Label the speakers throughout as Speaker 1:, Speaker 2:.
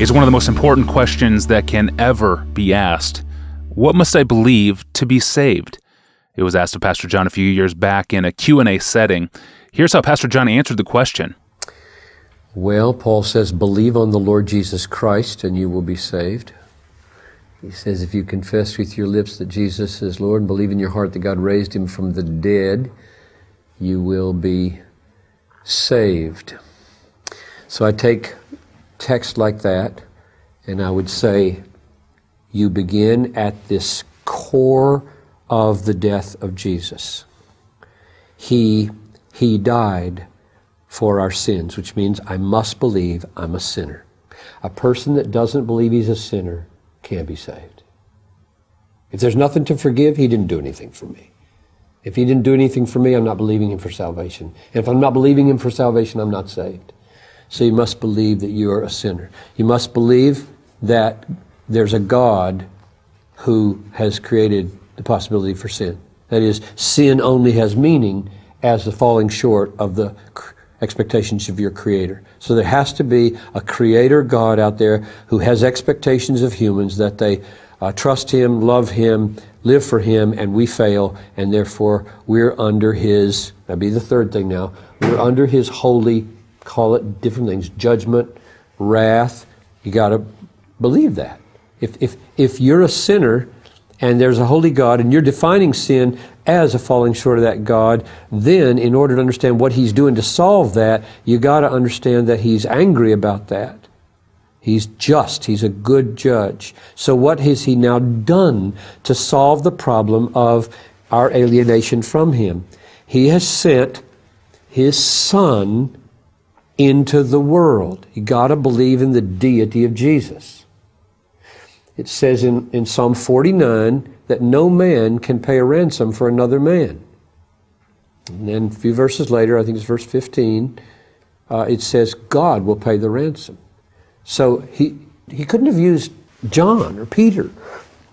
Speaker 1: is one of the most important questions that can ever be asked. What must I believe to be saved? It was asked of Pastor John a few years back in a Q&A setting. Here's how Pastor John answered the question.
Speaker 2: Well, Paul says, believe on the Lord Jesus Christ and you will be saved. He says, if you confess with your lips that Jesus is Lord and believe in your heart that God raised him from the dead, you will be saved. So I take text like that and I would say, you begin at this core of the death of Jesus. He, he died for our sins, which means I must believe I'm a sinner. A person that doesn't believe he's a sinner can't be saved. If there's nothing to forgive, he didn't do anything for me. If he didn't do anything for me, I'm not believing him for salvation. And if I'm not believing him for salvation, I'm not saved. So you must believe that you are a sinner. You must believe that there's a God who has created the possibility for sin. That is, sin only has meaning as the falling short of the expectations of your creator. So there has to be a creator God out there who has expectations of humans that they uh, trust him, love him, live for him, and we fail, and therefore we're under his, that'd be the third thing now, we're under his holy, call it different things, judgment, wrath. You got to believe that. If, if, if you're a sinner, and there's a holy God, and you're defining sin as a falling short of that God, then in order to understand what He's doing to solve that, you got to understand that He's angry about that. He's just. He's a good judge. So what has He now done to solve the problem of our alienation from Him? He has sent His Son into the world. You got to believe in the deity of Jesus. It says in, in Psalm 49 that no man can pay a ransom for another man. And then a few verses later, I think it's verse 15, uh, it says God will pay the ransom. So he, he couldn't have used John or Peter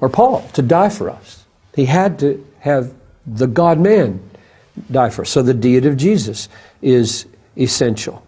Speaker 2: or Paul to die for us. He had to have the God man die for us. So the deity of Jesus is essential.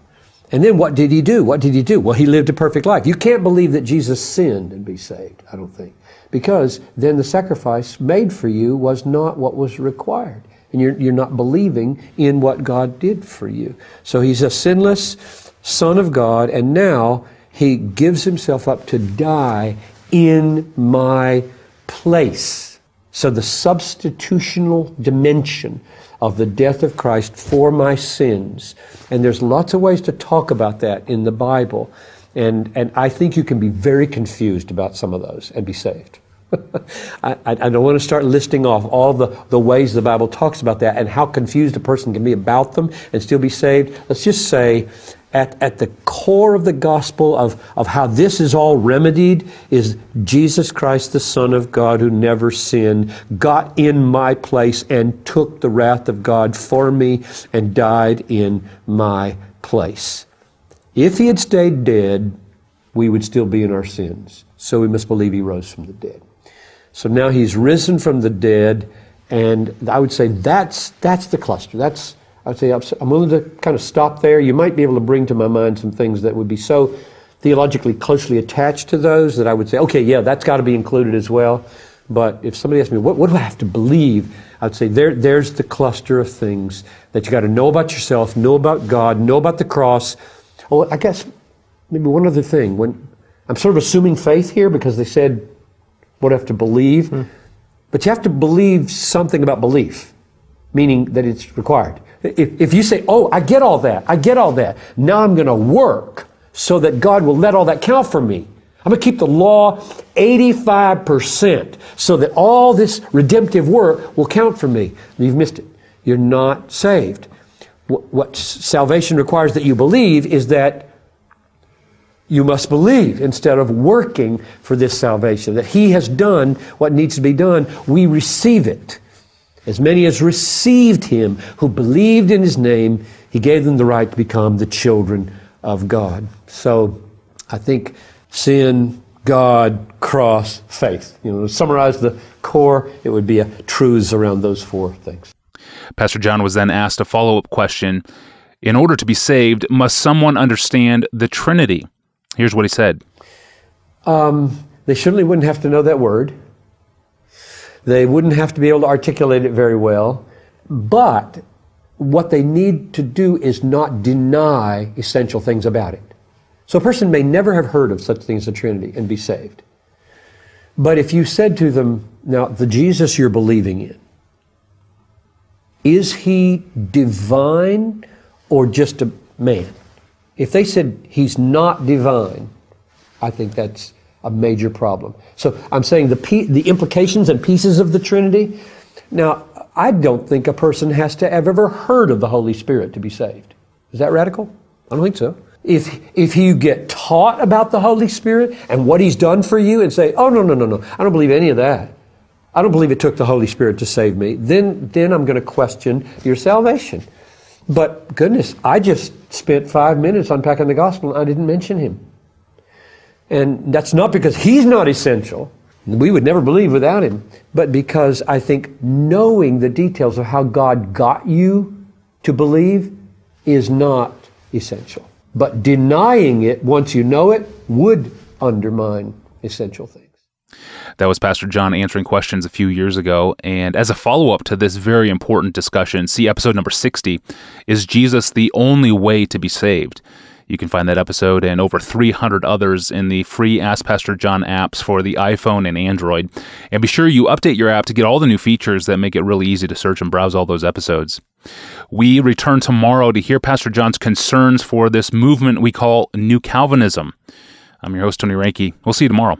Speaker 2: And then what did he do? What did he do? Well, he lived a perfect life. You can't believe that Jesus sinned and be saved, I don't think. Because then the sacrifice made for you was not what was required. And you're, you're not believing in what God did for you. So he's a sinless Son of God, and now he gives himself up to die in my place. So the substitutional dimension of the death of Christ for my sins. And there's lots of ways to talk about that in the Bible. And, and I think you can be very confused about some of those and be saved. I, I, don't want to start listing off all the, the ways the Bible talks about that and how confused a person can be about them and still be saved. Let's just say at, at the core of the gospel of, of how this is all remedied is Jesus Christ, the Son of God, who never sinned, got in my place and took the wrath of God for me and died in my place. If he had stayed dead, we would still be in our sins. So we must believe he rose from the dead. So now he's risen from the dead, and I would say that's, that's the cluster. That's, I'd say I'm willing to kind of stop there. You might be able to bring to my mind some things that would be so theologically closely attached to those that I would say, okay, yeah, that's got to be included as well. But if somebody asks me, what, what do I have to believe? I'd say there, there's the cluster of things that you got to know about yourself, know about God, know about the cross. Oh, I guess maybe one other thing. When I'm sort of assuming faith here because they said what I have to believe, hmm. but you have to believe something about belief, meaning that it's required. If, if you say, oh, I get all that, I get all that, now I'm going to work so that God will let all that count for me. I'm going to keep the law 85% so that all this redemptive work will count for me. You've missed it. You're not saved. What, what salvation requires that you believe is that you must believe instead of working for this salvation. That He has done what needs to be done. We receive it. As many as received him, who believed in his name, he gave them the right to become the children of God. So I think sin, God, cross, faith. You know, to summarize the core, it would be a truths around those four things.
Speaker 1: Pastor John was then asked a follow up question In order to be saved, must someone understand the Trinity? Here's what he said
Speaker 2: Um, they certainly wouldn't have to know that word. They wouldn't have to be able to articulate it very well. But what they need to do is not deny essential things about it. So a person may never have heard of such things as the Trinity and be saved. But if you said to them, now, the Jesus you're believing in, is he divine or just a man? If they said he's not divine, I think that's a major problem. So I'm saying the, the implications and pieces of the Trinity. Now, I don't think a person has to have ever heard of the Holy Spirit to be saved. Is that radical? I don't think so. If, if you get taught about the Holy Spirit and what He's done for you and say, oh, no, no, no, no, I don't believe any of that. I don't believe it took the Holy Spirit to save me, then, then I'm going to question your salvation. But goodness, I just spent five minutes unpacking the gospel and I didn't mention Him. And that's not because He's not essential. We would never believe without Him. But because I think knowing the details of how God got you to believe is not essential. But denying it once you know it would undermine essential things.
Speaker 1: That was Pastor John answering questions a few years ago. And as a follow up to this very important discussion, see episode number 60 Is Jesus the only way to be saved? You can find that episode and over 300 others in the free Ask Pastor John apps for the iPhone and Android. And be sure you update your app to get all the new features that make it really easy to search and browse all those episodes. We return tomorrow to hear Pastor John's concerns for this movement we call New Calvinism. I'm your host, Tony Reinke. We'll see you tomorrow.